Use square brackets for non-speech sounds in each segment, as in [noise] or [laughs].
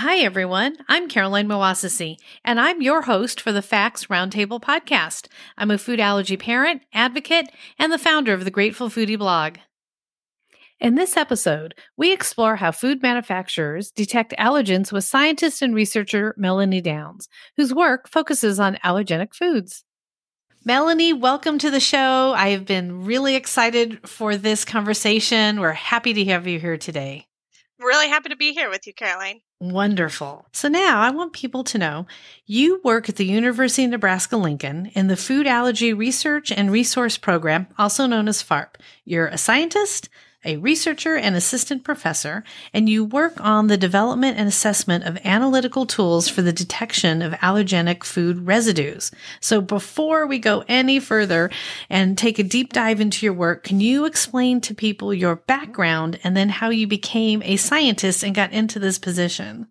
Hi, everyone. I'm Caroline Moassessi, and I'm your host for the Facts Roundtable podcast. I'm a food allergy parent, advocate, and the founder of the Grateful Foodie blog. In this episode, we explore how food manufacturers detect allergens with scientist and researcher Melanie Downs, whose work focuses on allergenic foods. Melanie, welcome to the show. I have been really excited for this conversation. We're happy to have you here today. Really happy to be here with you, Caroline. Wonderful. So now I want people to know you work at the University of Nebraska Lincoln in the Food Allergy Research and Resource Program, also known as FARRP. You're a scientist, a researcher and assistant professor, and you work on the development and assessment of analytical tools for the detection of allergenic food residues. So before we go any further and take a deep dive into your work, can you explain to people your background and then how you became a scientist and got into this position?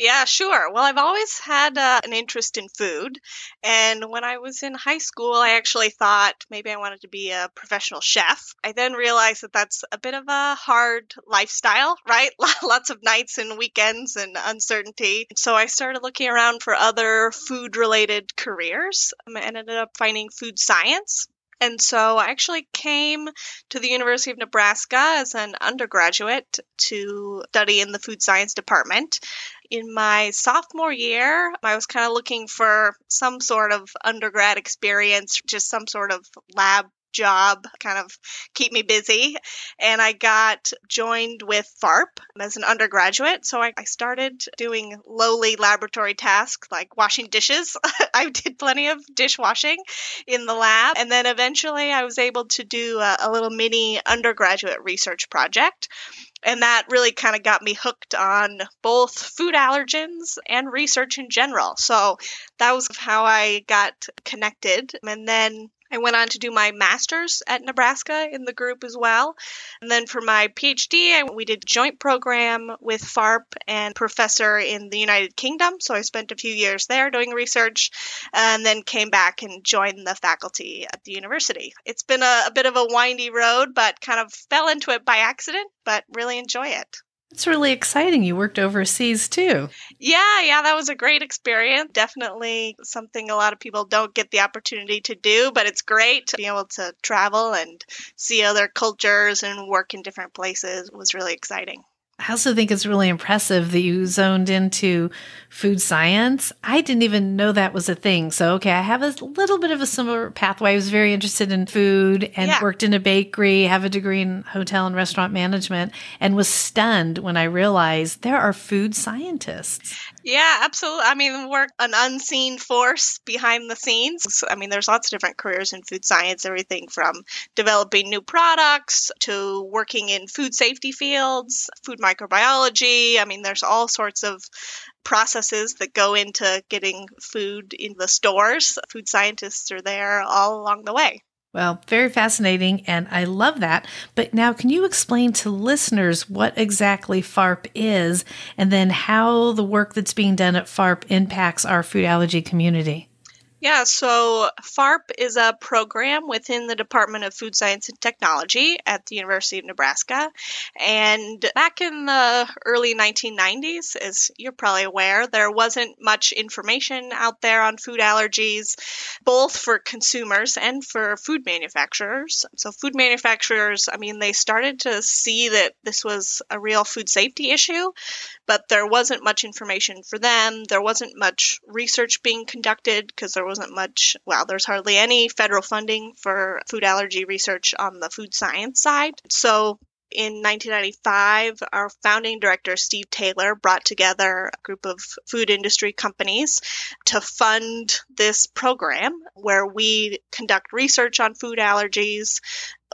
Yeah, sure. Well, I've always had uh, an interest in food. And when I was in high school, I actually thought maybe I wanted to be a professional chef. I then realized that that's a bit of a hard lifestyle, right? [laughs] Lots of nights and weekends and uncertainty. So I started looking around for other food related careers um, and ended up finding food science. And so I actually came to the University of Nebraska as an undergraduate to study in the food science department. In my sophomore year, I was kind of looking for some sort of undergrad experience, just some sort of lab job, kind of keep me busy. And I got joined with FARRP as an undergraduate. So I, I started doing lowly laboratory tasks like washing dishes. [laughs] I did plenty of dishwashing in the lab. And then eventually I was able to do a, a little mini undergraduate research project and that really kind of got me hooked on both food allergens and research in general. So that was how I got connected. And then I went on to do my master's at Nebraska in the group as well. And then for my PhD, we did a joint program with FARRP and professor in the United Kingdom. So I spent a few years there doing research and then came back and joined the faculty at the university. It's been a, a bit of a windy road, but kind of fell into it by accident, but really enjoy it. It's really exciting. You worked overseas too. Yeah, yeah, that was a great experience. Definitely something a lot of people don't get the opportunity to do, but it's great to be able to travel and see other cultures and work in different places. It was really exciting. I also think it's really impressive that you zoned into food science. I didn't even know that was a thing. So, okay, I have a little bit of a similar pathway. I was very interested in food and yeah. worked in a bakery, have a degree in hotel and restaurant management, and was stunned when I realized there are food scientists. Yeah, absolutely. I mean, we're an unseen force behind the scenes. I mean, there's lots of different careers in food science, everything from developing new products to working in food safety fields, food microbiology. I mean, there's all sorts of processes that go into getting food in the stores. Food scientists are there all along the way. Well, very fascinating, and I love that. But now, can you explain to listeners what exactly FARRP is and then how the work that's being done at FARRP impacts our food allergy community? Yeah, so FARRP is a program within the Department of Food Science and Technology at the University of Nebraska. And back in the early 1990s, as you're probably aware, there wasn't much information out there on food allergies, both for consumers and for food manufacturers. So, food manufacturers, I mean, they started to see that this was a real food safety issue, but there wasn't much information for them. There wasn't much research being conducted because there wasn't much, well, there's hardly any federal funding for food allergy research on the food science side. So in 1995, our founding director, Steve Taylor, brought together a group of food industry companies to fund this program where we conduct research on food allergies,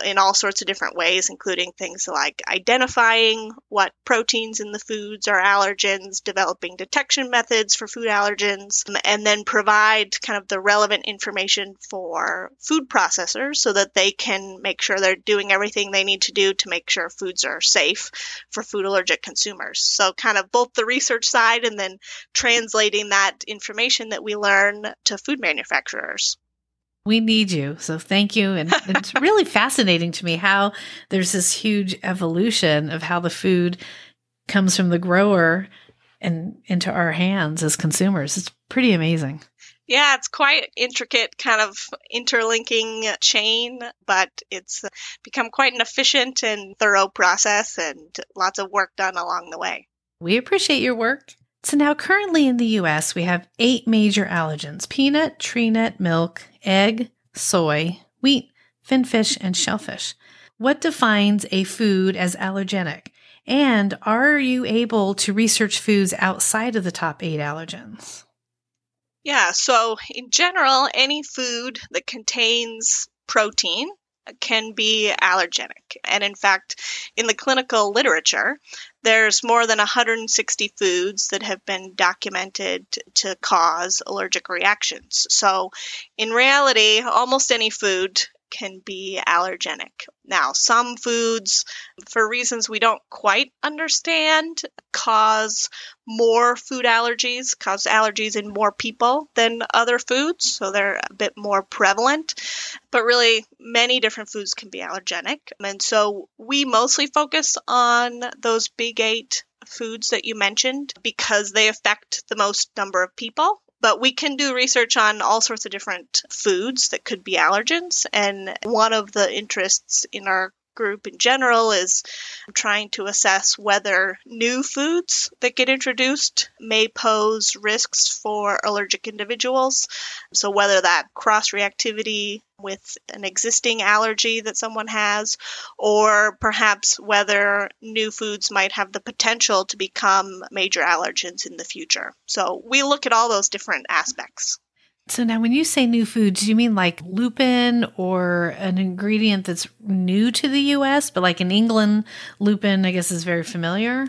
in all sorts of different ways, including things like identifying what proteins in the foods are allergens, developing detection methods for food allergens, um, and then provide kind of the relevant information for food processors so that they can make sure they're doing everything they need to do to make sure foods are safe for food allergic consumers. So, kind of both the research side and then translating that information that we learn to food manufacturers we need you. So thank you. And [laughs] it's really fascinating to me how there's this huge evolution of how the food comes from the grower and into our hands as consumers. It's pretty amazing. Yeah, it's quite intricate kind of interlinking chain, but it's become quite an efficient and thorough process and lots of work done along the way. We appreciate your work. So now currently in the US, we have eight major allergens peanut, tree nut, milk, egg, soy, wheat, finfish, and shellfish. What defines a food as allergenic? And are you able to research foods outside of the top eight allergens? Yeah, so in general, any food that contains protein can be allergenic. And in fact, in the clinical literature, there's more than 160 foods that have been documented to cause allergic reactions. So, in reality, almost any food can be allergenic. Now, some foods, for reasons we don't quite understand, cause more food allergies, cause allergies in more people than other foods, so they're a bit more prevalent. But really, many different foods can be allergenic. And so we mostly focus on those big eight foods that you mentioned because they affect the most number of people but we can do research on all sorts of different foods that could be allergens. And one of the interests in our group in general is trying to assess whether new foods that get introduced may pose risks for allergic individuals. So, whether that cross reactivity with an existing allergy that someone has, or perhaps whether new foods might have the potential to become major allergens in the future. So, we look at all those different aspects. So now when you say new foods, do you mean like lupin or an ingredient that's new to the US, but like in England, lupin I guess is very familiar?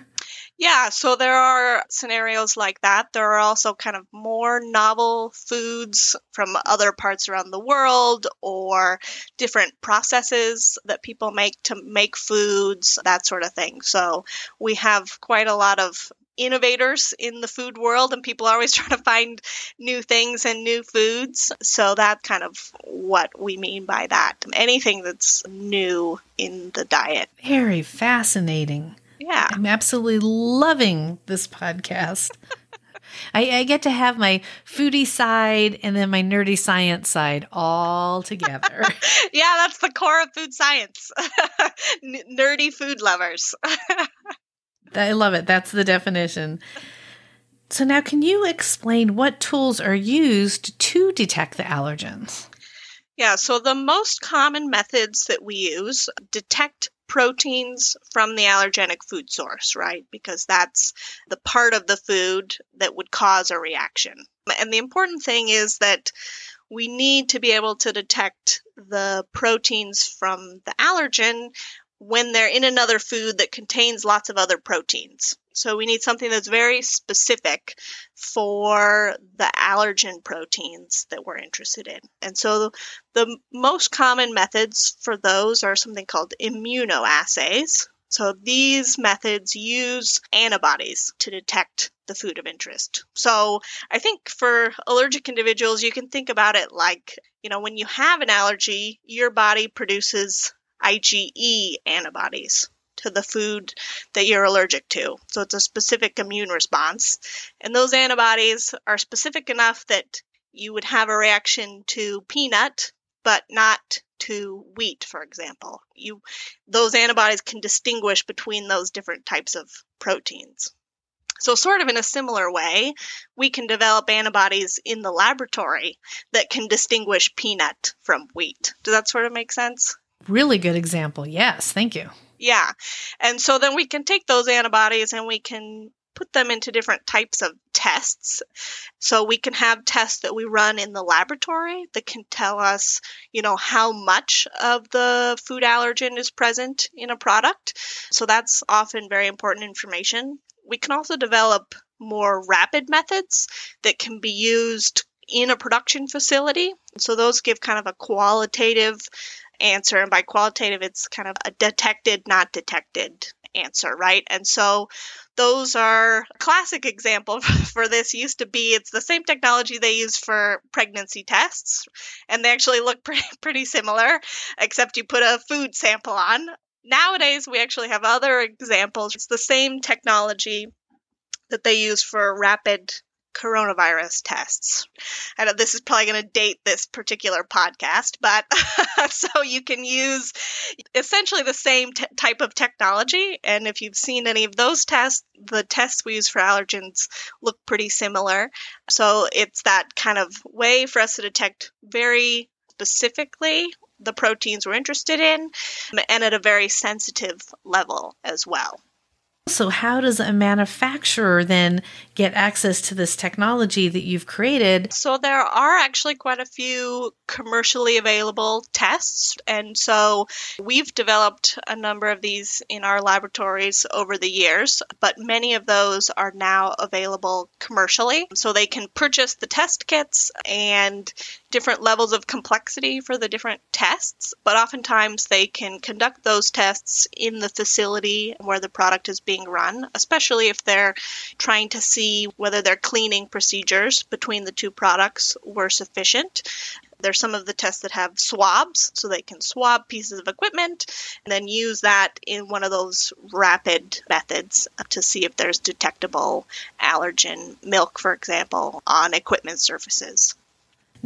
Yeah, so there are scenarios like that. There are also kind of more novel foods from other parts around the world or different processes that people make to make foods, that sort of thing. So we have quite a lot of innovators in the food world and people are always [laughs] trying to find new things and new foods. So that's kind of what we mean by that. Anything that's new in the diet. Very fascinating. Yeah. I'm absolutely loving this podcast. [laughs] I, I, get to have my foodie side and then my nerdy science side all together. [laughs] yeah, that's the core of food science. N- nerdy food lovers. I love it. That's the definition. So, now can you explain what tools are used to detect the allergens? Yeah, so the most common methods that we use detect proteins from the allergenic food source, right? Because that's the part of the food that would cause a reaction. And the important thing is that we need to be able to detect the proteins from the allergen when they're in another food that contains lots of other proteins. So we need something that's very specific for the allergen proteins that we're interested in. And so the most common methods for those are something called immunoassays. So these methods use antibodies to detect the food of interest. So I think for allergic individuals, you can think about it like, you know, when you have an allergy, your body produces IgE antibodies to the food that you're allergic to. So it's a specific immune response. And those antibodies are specific enough that you would have a reaction to peanut, but not to wheat, for example. You those antibodies can distinguish between those different types of proteins. So, sort of in a similar way, we can develop antibodies in the laboratory that can distinguish peanut from wheat. Does that sort of make sense? Really good example. Yes, thank you. Yeah. And so then we can take those antibodies and we can put them into different types of tests. So we can have tests that we run in the laboratory that can tell us, you know, how much of the food allergen is present in a product. So that's often very important information. We can also develop more rapid methods that can be used in a production facility. So those give kind of a qualitative answer. And by qualitative, it's kind of a detected, not detected answer, right? And so those are classic example [laughs] for this used to be it's the same technology they use for pregnancy tests and they actually look [laughs] pretty, pretty similar except you put a food sample on nowadays we actually have other examples it's the same technology that they use for rapid coronavirus tests. I know this is probably going to date this particular podcast, but [laughs] so you can use essentially the same t- type of technology. And if you've seen any of those tests, the tests we use for allergens look pretty similar. So it's that kind of way for us to detect very specifically the proteins we're interested in and at a very sensitive level as well. So, how does a manufacturer then get access to this technology that you've created? So, there are actually quite a few commercially available tests. And so, we've developed a number of these in our laboratories over the years, but many of those are now available commercially. So, they can purchase the test kits and different levels of complexity for the different tests, but oftentimes they can conduct those tests in the facility where the product is being run, especially if they're trying to see whether their cleaning procedures between the two products were sufficient. There's some of the tests that have swabs, so they can swab pieces of equipment and then use that in one of those rapid methods to see if there's detectable allergen milk, for example, on equipment surfaces.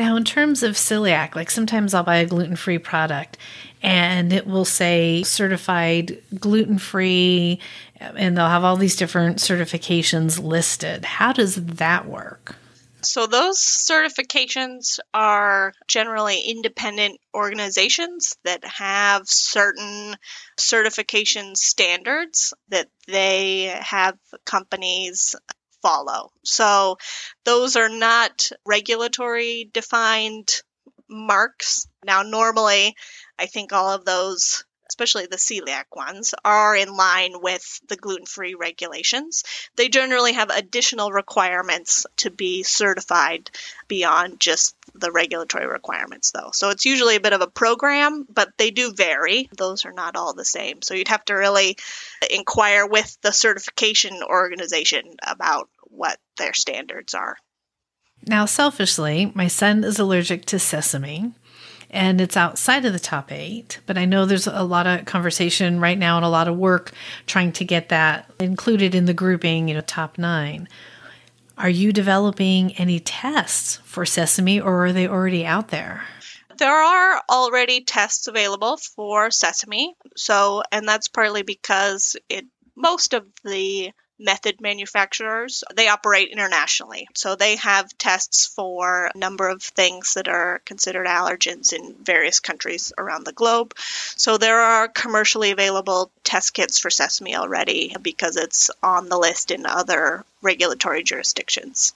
Now, in terms of celiac, like sometimes I'll buy a gluten free product and it will say certified gluten free, and they'll have all these different certifications listed. How does that work? So, those certifications are generally independent organizations that have certain certification standards that they have companies follow. So those are not regulatory defined marks. Now, normally, I think all of those, especially the celiac ones, are in line with the gluten free regulations. They generally have additional requirements to be certified beyond just the regulatory requirements, though. So it's usually a bit of a program, but they do vary. Those are not all the same. So you'd have to really inquire with the certification organization about what their standards are. Now, selfishly, my son is allergic to sesame and it's outside of the top eight, but I know there's a lot of conversation right now and a lot of work trying to get that included in the grouping, you know, top nine. Are you developing any tests for sesame or are they already out there? There are already tests available for sesame. So, and that's partly because it most of the method manufacturers, they operate internationally. So they have tests for a number of things that are considered allergens in various countries around the globe. So there are commercially available test kits for sesame already because it's on the list in other regulatory jurisdictions.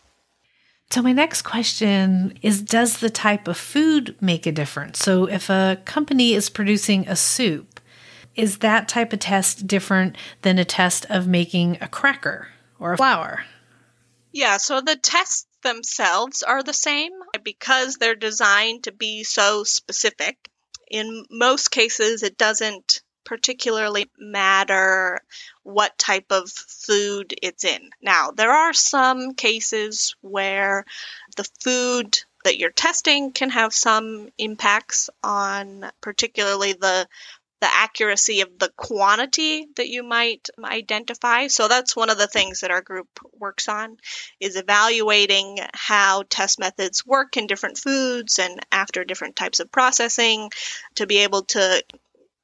So, my next question is Does the type of food make a difference? So, if a company is producing a soup, is that type of test different than a test of making a cracker or a flour? Yeah, so the tests themselves are the same because they're designed to be so specific. In most cases, it doesn't particularly matter what type of food it's in. Now, there are some cases where the food that you're testing can have some impacts on particularly the the accuracy of the quantity that you might identify. So that's one of the things that our group works on is evaluating how test methods work in different foods and after different types of processing to be able to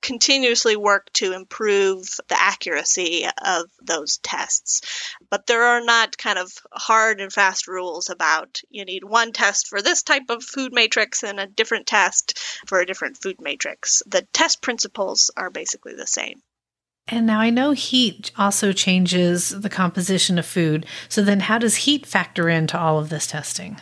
continuously work to improve the accuracy of those tests. But there are not kind of hard and fast rules about you need one test for this type of food matrix and a different test for a different food matrix. The test principles are basically the same. And now I know heat also changes the composition of food. So then, how does heat factor into all of this testing?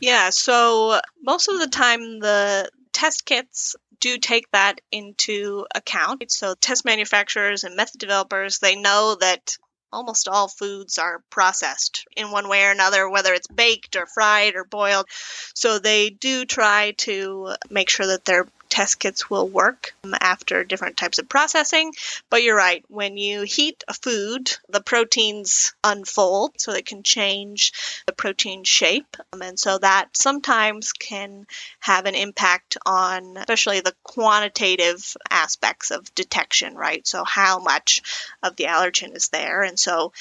Yeah, so most of the time, the test kits do take that into account. So test manufacturers and method developers, they know that almost all foods are processed in one way or another, whether it's baked or fried or boiled. So they do try to make sure that their test kits will work um, after different types of processing. But you're right, when you heat a food, the proteins unfold so they can change the protein shape. Um, and so that sometimes can have an impact on especially the quantitative aspects of detection, right? So how much of the allergen is there. And so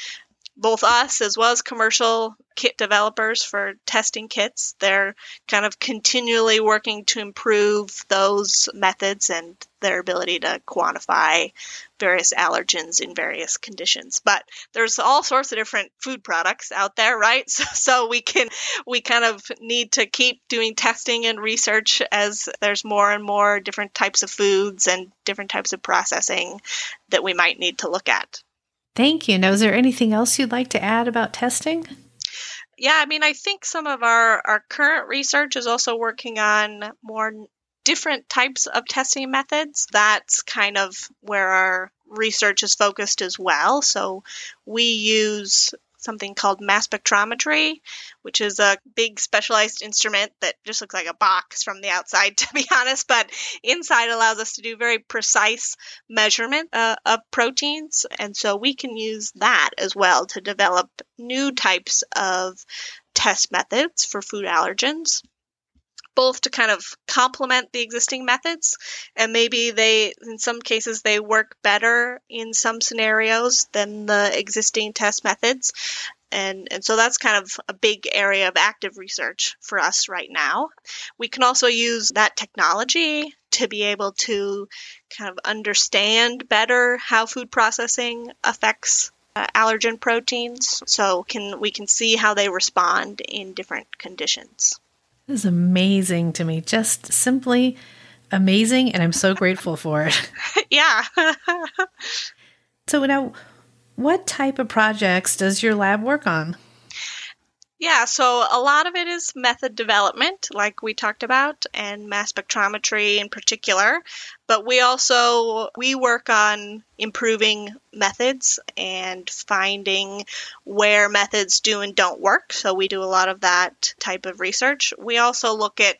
both us as well as commercial kit developers for testing kits. They're kind of continually working to improve those methods and their ability to quantify various allergens in various conditions. But there's all sorts of different food products out there, right? [laughs] So, so we can we kind of need to keep doing testing and research as there's more and more different types of foods and different types of processing that we might need to look at. Thank you. Now, is there anything else you'd like to add about testing? Yeah, I mean, I think some of our, our current research is also working on more different types of testing methods. That's kind of where our research is focused as well. So we use something called mass spectrometry, which is a big specialized instrument that just looks like a box from the outside, [laughs] to be honest, but inside allows us to do very precise measurement uh, of proteins. And so we can use that as well to develop new types of test methods for food allergens both to kind of complement the existing methods and maybe they in some cases they work better in some scenarios than the existing test methods and, and so that's kind of a big area of active research for us right now. We can also use that technology to be able to kind of understand better how food processing affects uh, allergen proteins so can we can see how they respond in different conditions this is amazing to me. Just simply amazing, and I'm so grateful for it. [laughs] yeah. so now, what type of projects does your lab work on? Yeah, so a lot of it is method development, like we talked about, and mass spectrometry in particular. But we also we work on improving methods and finding where methods do and don't work. So we do a lot of that type of research. We also look at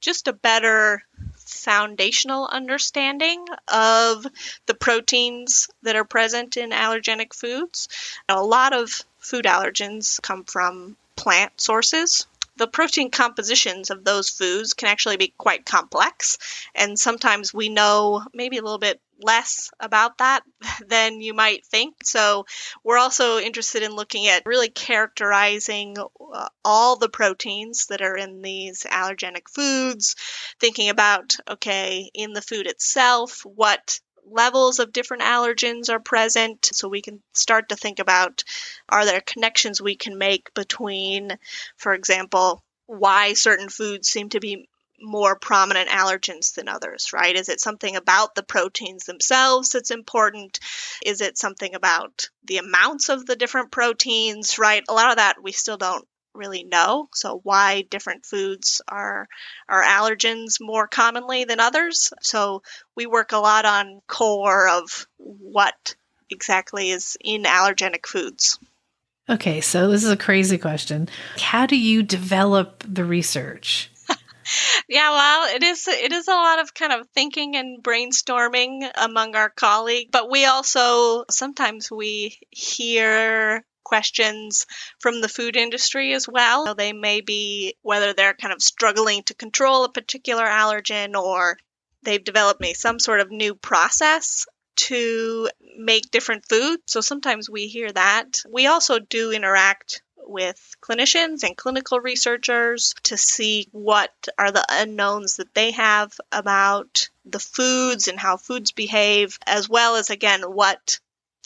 just a better foundational understanding of the proteins that are present in allergenic foods. A lot of food allergens come from plant sources. The protein compositions of those foods can actually be quite complex, and sometimes we know maybe a little bit less about that [laughs] than you might think. So, we're also interested in looking at really characterizing uh, all the proteins that are in these allergenic foods, thinking about, okay, in the food itself, what levels of different allergens are present. So we can start to think about are there connections we can make between, for example, why certain foods seem to be more prominent allergens than others, right? Is it something about the proteins themselves that's important? Is it something about the amounts of the different proteins, right? A lot of that we still don't really know. So why different foods are are allergens more commonly than others. So we work a lot on core of what exactly is in allergenic foods. Okay, so this is a crazy question. How do you develop the research? [laughs] yeah, well, it is it is a lot of kind of thinking and brainstorming among our colleagues, but we also sometimes we hear questions from the food industry as well. So They may be whether they're kind of struggling to control a particular allergen or they've developed some sort of new process to make different foods. So sometimes we hear that. We also do interact with clinicians and clinical researchers to see what are the unknowns that they have about the foods and how foods behave, as well as, again, what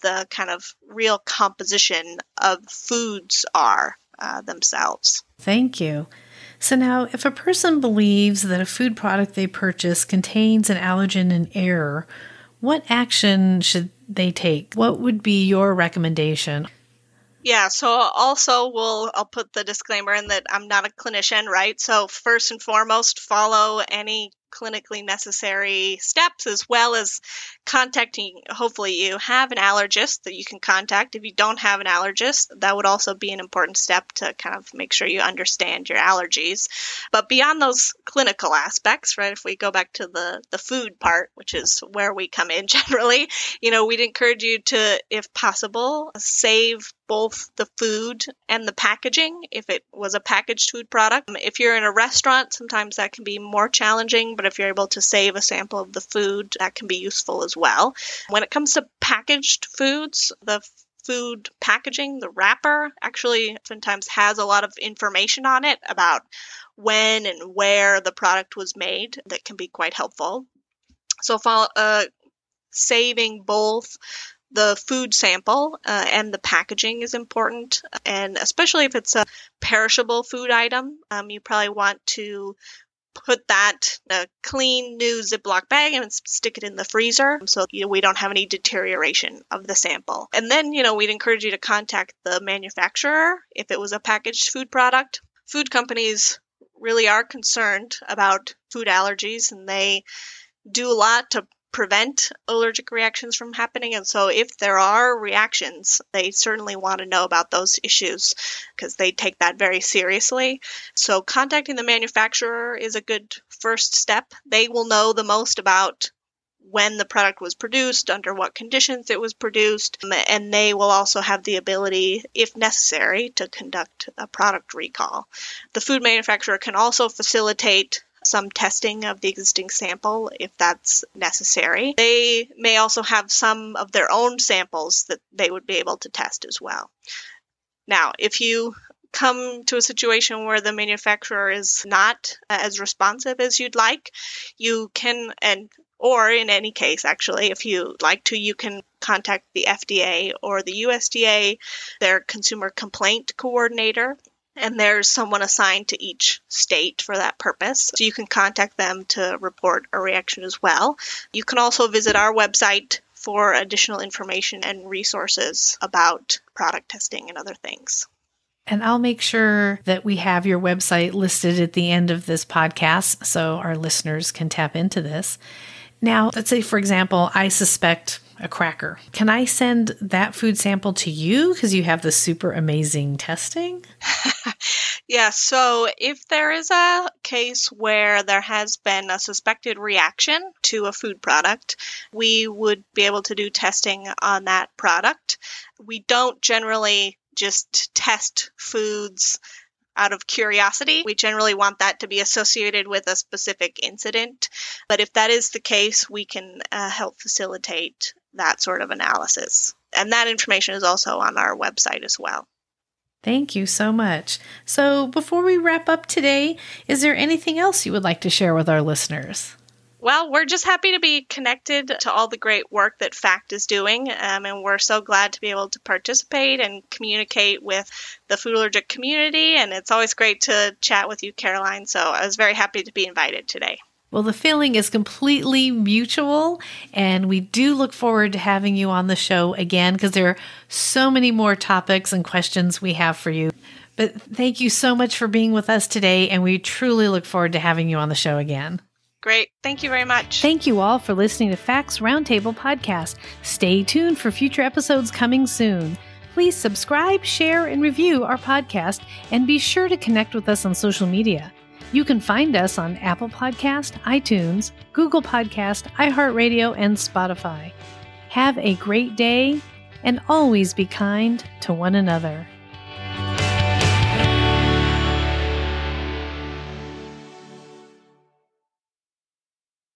the kind of real composition of foods are uh, themselves. Thank you. So, now if a person believes that a food product they purchase contains an allergen in error, what action should they take. What would be your recommendation? Yeah, so also we'll I'll put the disclaimer in that I'm not a clinician, right? So first and foremost, follow any clinically necessary steps as well as contacting hopefully you have an allergist that you can contact. If you don't have an allergist that would also be an important step to kind of make sure you understand your allergies. But beyond those clinical aspects right if we go back to the the food part which is where we come in [laughs] generally you know we'd encourage you to if possible save both the food and the packaging if it was a packaged food product. If you're in a restaurant, sometimes that can be more challenging, but if you're able to save a sample of the food, that can be useful as well. When it comes to packaged foods, the food packaging, the wrapper, actually oftentimes has a lot of information on it about when and where the product was made that can be quite helpful. So, uh, saving both the food sample uh, and the packaging is important, and especially if it's a perishable food item, um, you probably want to put that in a clean new Ziploc bag and stick it in the freezer so you know, we don't have any deterioration of the sample. And then, you know, we'd encourage you to contact the manufacturer if it was a packaged food product. Food companies really are concerned about food allergies and they do a lot to prevent allergic reactions from happening. And so, if there are reactions, they certainly want to know about those issues because they take that very seriously. So, contacting the manufacturer is a good first step. They will know the most about when the product was produced, under what conditions it was produced, um, and they will also have the ability, if necessary, to conduct a product recall. The food manufacturer can also facilitate some testing of the existing sample if that's necessary. They may also have some of their own samples that they would be able to test as well. Now, if you come to a situation where the manufacturer is not as responsive as you'd like, you can, and or in any case, actually, if you like to, you can contact the FDA or the USDA, their consumer complaint coordinator, and there's someone assigned to each state for that purpose. So you can contact them to report a reaction as well. You can also visit our website for additional information and resources about product testing and other things. And I'll make sure that we have your website listed at the end of this podcast so our listeners can tap into this. Now, let's say, for example, I suspect a cracker. Can I send that food sample to you because you have the super amazing testing? [laughs] yeah, so if there is a case where there has been a suspected reaction to a food product, we would be able to do testing on that product. We don't generally just test foods out of curiosity. We generally want that to be associated with a specific incident. But if that is the case, we can uh, help facilitate that sort of analysis. And that information is also on our website as well. Thank you so much. So, before we wrap up today, is there anything else you would like to share with our listeners? Well, we're just happy to be connected to all the great work that FACT is doing, um, and we're so glad to be able to participate and communicate with the food allergic community. And it's always great to chat with you, Caroline. So I was very happy to be invited today. Well, the feeling is completely mutual, and we do look forward to having you on the show again because there are so many more topics and questions we have for you. But thank you so much for being with us today, and we truly look forward to having you on the show again. Great. Thank you very much. Thank you all for listening to Facts Roundtable podcast. Stay tuned for future episodes coming soon. Please subscribe, share, and review our podcast, and be sure to connect with us on social media. You can find us on Apple Podcast, iTunes, Google Podcast, iHeartRadio, and Spotify. Have a great day, and always be kind to one another.